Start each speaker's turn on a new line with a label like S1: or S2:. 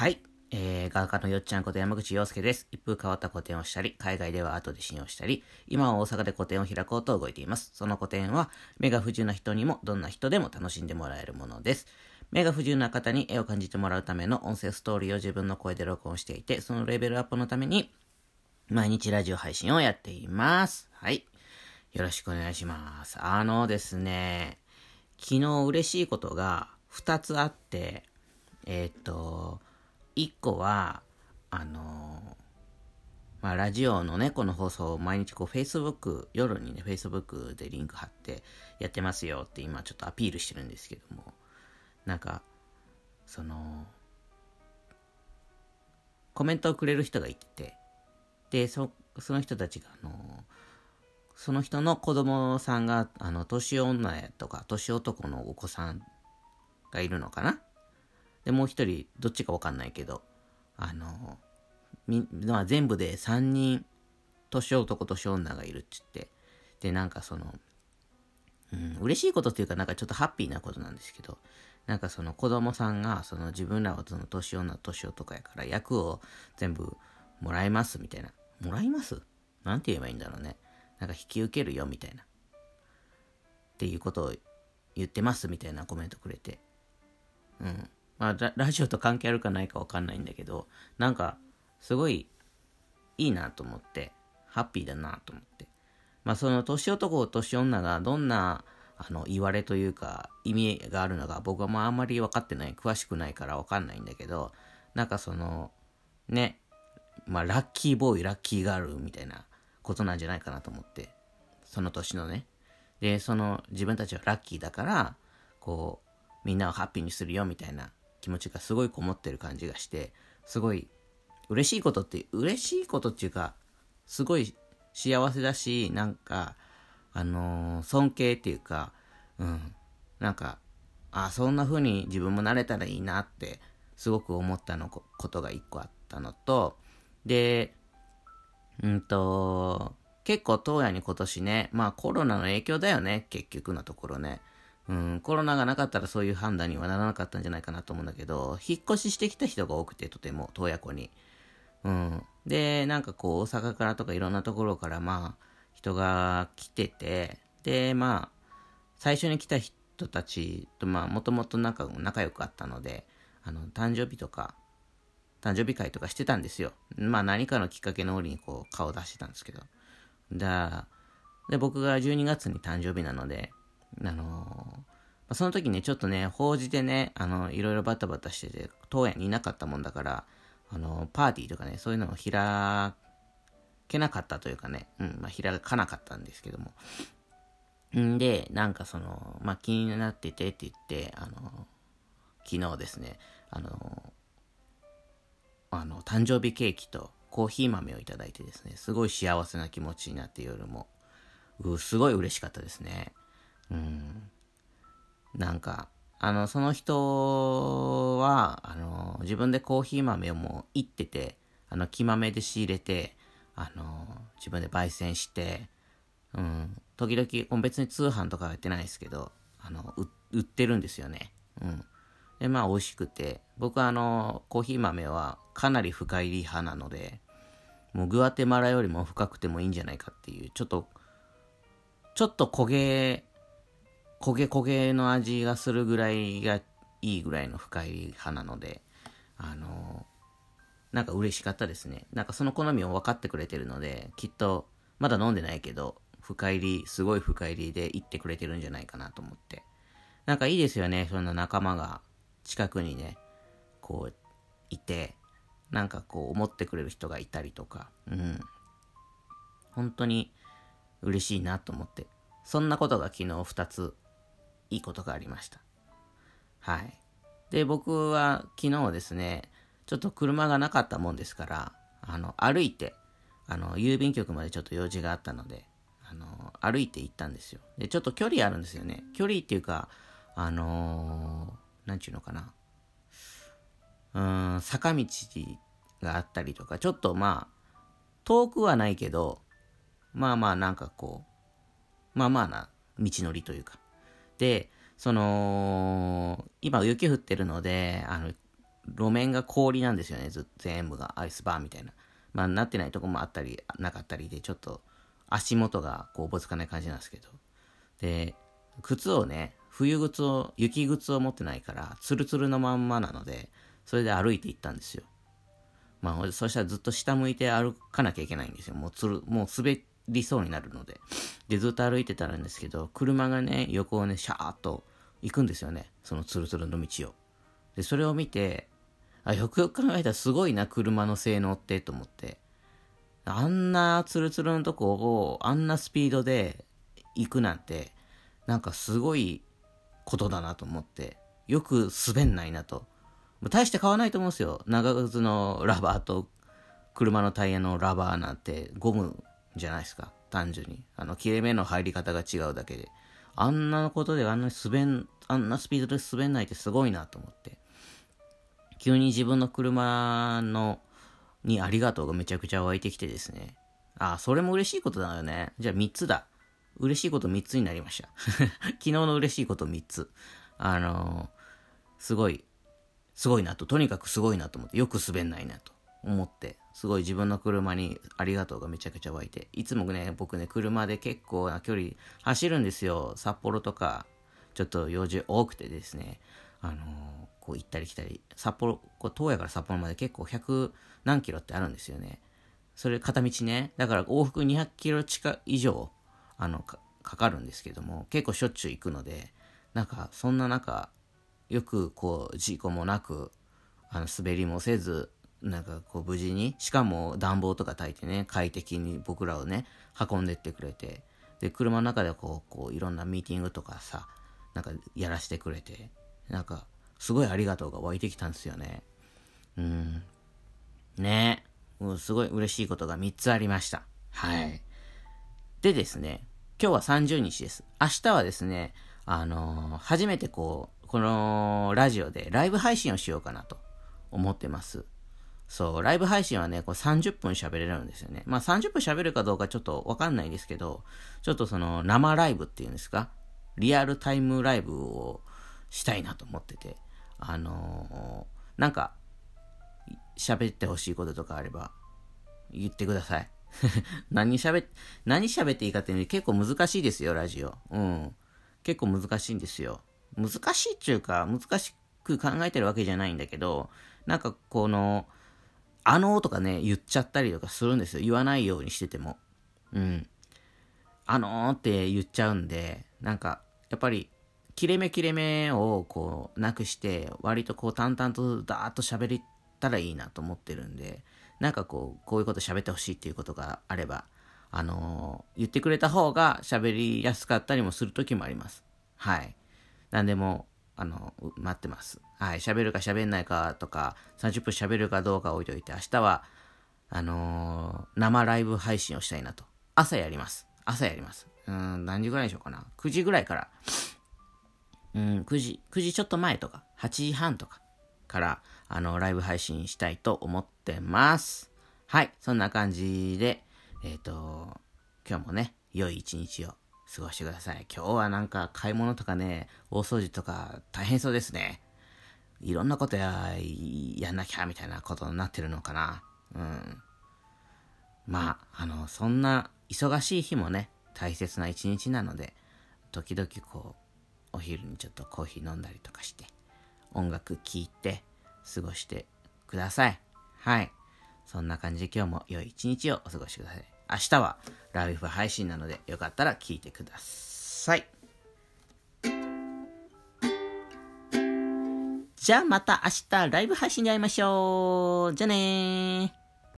S1: はい。えー、画家のよっちゃんこと山口洋介です。一風変わった個展をしたり、海外では後で信用したり、今は大阪で個展を開こうと動いています。その個展は、目が不自由な人にも、どんな人でも楽しんでもらえるものです。目が不自由な方に絵を感じてもらうための音声ストーリーを自分の声で録音していて、そのレベルアップのために、毎日ラジオ配信をやっています。はい。よろしくお願いします。あのですね、昨日嬉しいことが2つあって、えーっと、1個は、あのまあ、ラジオのね、この放送を毎日こう、Facebook、夜にね、Facebook でリンク貼ってやってますよって今ちょっとアピールしてるんですけども、なんか、その、コメントをくれる人がいて、で、そ、その人たちが、あのその人の子供さんが、あの、年女とか、年男のお子さんがいるのかなで、もう一人、どっちかわかんないけど、あの、み、まあ、全部で3人、年男、年女がいるっつって、で、なんかその、うん、嬉しいことっていうか、なんかちょっとハッピーなことなんですけど、なんかその子供さんが、その自分らはその年女、年男やから役を全部もらえますみたいな。もらいます？なんて言えばいいんだろうね。なんか引き受けるよみたいな。っていうことを言ってますみたいなコメントくれて。うん。まあラ、ジオと関係あるかないかわかんないんだけど、なんか、すごいいいなと思って、ハッピーだなと思って。まあ、その年男、年女がどんな、あの、言われというか、意味があるのか、僕はまああんまり分かってない、詳しくないから分かんないんだけど、なんかその、ね、まあ、ラッキーボーイ、ラッキーガールみたいなことなんじゃないかなと思って、その年のね。で、その、自分たちはラッキーだから、こう、みんなをハッピーにするよみたいな気持ちがすごいこもってる感じがして、すごい、嬉しいことって、嬉しいことっていうか、すごい幸せだし、なんか、あのー尊敬っていうか、うん、なんか、あそんな風に自分もなれたらいいなって、すごく思ったのことが一個あったのと、で、うんと、結構東野に今年ね、まあコロナの影響だよね、結局のところね。うん、コロナがなかったらそういう判断にはならなかったんじゃないかなと思うんだけど、引っ越ししてきた人が多くて、とても、洞爺湖に。うん。で、なんかこう、大阪からとかいろんなところから、まあ、人が来てて、で、まあ、最初に来た人たちと、まあ、もともと仲良くあったので、あの、誕生日とか、誕生日会とかしてたんですよ。まあ、何かのきっかけの折にこう、顔出してたんですけど。だで、僕が12月に誕生日なので、あのまその時ね、ちょっとね、法事でね、あの、いろいろバタバタしてて、当園にいなかったもんだから、あの、パーティーとかね、そういうのを開けなかったというかね、うん、まあ、開かなかったんですけども。んで、なんかその、まあ、気になっててって言って、あの、昨日ですね、あの、あの、誕生日ケーキとコーヒー豆をいただいてですね、すごい幸せな気持ちになって夜も、うすごい嬉しかったですね。うん。なんか、あの、その人は、あの、自分でコーヒー豆をもういってて、あの、木豆で仕入れて、あの、自分で焙煎して、うん、時々、別に通販とかはやってないですけど、あの、売ってるんですよね。うん。で、まあ、美味しくて、僕はあの、コーヒー豆はかなり深入り派なので、もうグアテマラよりも深くてもいいんじゃないかっていう、ちょっと、ちょっと焦げ、焦げ焦げの味がするぐらいがいいぐらいの深い派なので、あの、なんか嬉しかったですね。なんかその好みを分かってくれてるので、きっと、まだ飲んでないけど、深入り、すごい深入りで言ってくれてるんじゃないかなと思って。なんかいいですよね、そんな仲間が近くにね、こう、いて、なんかこう思ってくれる人がいたりとか、うん。本当に嬉しいなと思って。そんなことが昨日2ついいことがありました。はい。で、僕は昨日ですね、ちょっと車がなかったもんですから、あの、歩いて、あの、郵便局までちょっと用事があったので、あの、歩いて行ったんですよ。で、ちょっと距離あるんですよね。距離っていうか、あのー、なんちゅうのかな。うん、坂道があったりとか、ちょっとまあ、遠くはないけど、まあまあなんかこう、まあまあな道のりというか。で、その、今雪降ってるので、あの、路面が氷なんですよね。全部がアイスバーみたいな。まあ、なってないとこもあったり、なかったりで、ちょっと足元がこうおぼつかない感じなんですけど。で、靴をね、冬靴を、雪靴を持ってないから、ツルツルのまんまなので、それで歩いて行ったんですよ。まあ、そしたらずっと下向いて歩かなきゃいけないんですよ。もうつる、もう滑りそうになるので。で、ずっと歩いてたんですけど、車がね、横をね、シャーっと行くんですよね。そのツルツルの道を。で、それを見て、あ、よくよく考えたらすごいな、車の性能ってと思って。あんなツルツルのとこをあんなスピードで行くなんて、なんかすごいことだなと思って、よく滑んないなと。大して買わないと思うんですよ。長靴のラバーと車のタイヤのラバーなんてゴムじゃないですか。単純に。あの、切れ目の入り方が違うだけで。あんなことであんなに滑ん、あんなスピードで滑んないってすごいなと思って。急に自分の車の、にありがとうがめちゃくちゃ湧いてきてですね。あ、それも嬉しいことだよね。じゃあ3つだ。嬉しいこと3つになりました。昨日の嬉しいこと3つ。あのー、すごい、すごいなと。とにかくすごいなと思って、よく滑んないなと思って、すごい自分の車にありがとうがめちゃくちゃ湧いて。いつもね、僕ね、車で結構な距離走るんですよ。札幌とか、ちょっと用事多くてですね。あのー、こう行ったり来たり、札幌、こう東野から札幌まで結構100何キロってあるんですよね。それ片道ね、だから往復200キロ近以上、あのか、かるんですけども、結構しょっちゅう行くので、なんか、そんな中、よくこう、事故もなく、あの、滑りもせず、なんかこう無事に、しかも暖房とか焚いてね、快適に僕らをね、運んでってくれて、で、車の中でこう、こう、いろんなミーティングとかさ、なんかやらしてくれて、なんか、すごいありがとうが湧いてきたんですよね。うん。ねえ。すごい嬉しいことが3つありました。はい。でですね、今日は30日です。明日はですね、あのー、初めてこう、このラジオでライブ配信をしようかなと思ってます。そう、ライブ配信はね、こう30分喋れるんですよね。まあ30分喋るかどうかちょっとわかんないですけど、ちょっとその生ライブっていうんですか、リアルタイムライブをしたいなと思ってて、あのー、なんか、喋ってほしいこととかあれば、言ってください。何喋、何喋っていいかって、ね、結構難しいですよ、ラジオ。うん。結構難しいんですよ。難しいっていうか、難しく考えてるわけじゃないんだけど、なんかこの、あのーとかね、言っちゃったりとかするんですよ。言わないようにしてても。うん。あのーって言っちゃうんで、なんか、やっぱり、切れ目切れ目をこう、なくして、割とこう、淡々とダーッと喋りたらいいなと思ってるんで、なんかこう、こういうこと喋ってほしいっていうことがあれば、あのー、言ってくれた方が喋りやすかったりもする時もあります。はい。なんでも、あの、待ってます。はい。喋るか喋んないかとか、30分喋るかどうか置いといて、明日は、あのー、生ライブ配信をしたいなと。朝やります。朝やります。うん、何時ぐらいにしようかな。9時ぐらいから、うん、9時、9時ちょっと前とか、8時半とかから、あの、ライブ配信したいと思ってます。はい、そんな感じで、えっ、ー、と、今日もね、良い一日を過ごしてください。今日はなんか買い物とかね、大掃除とか大変そうですね。いろんなことや、やんなきゃみたいなことになってるのかな。うん。まあ、あの、そんな忙しい日もね、大切な一日なので、時々こう、お昼にちょっとコーヒー飲んだりとかして、音楽聴いて、過ごしてください。はい。そんな感じで今日も良い一日をお過ごしください。明日はライブ配信なのでよかったら聞いてください。じゃあまた明日ライブ配信で会いましょう。じゃあねー。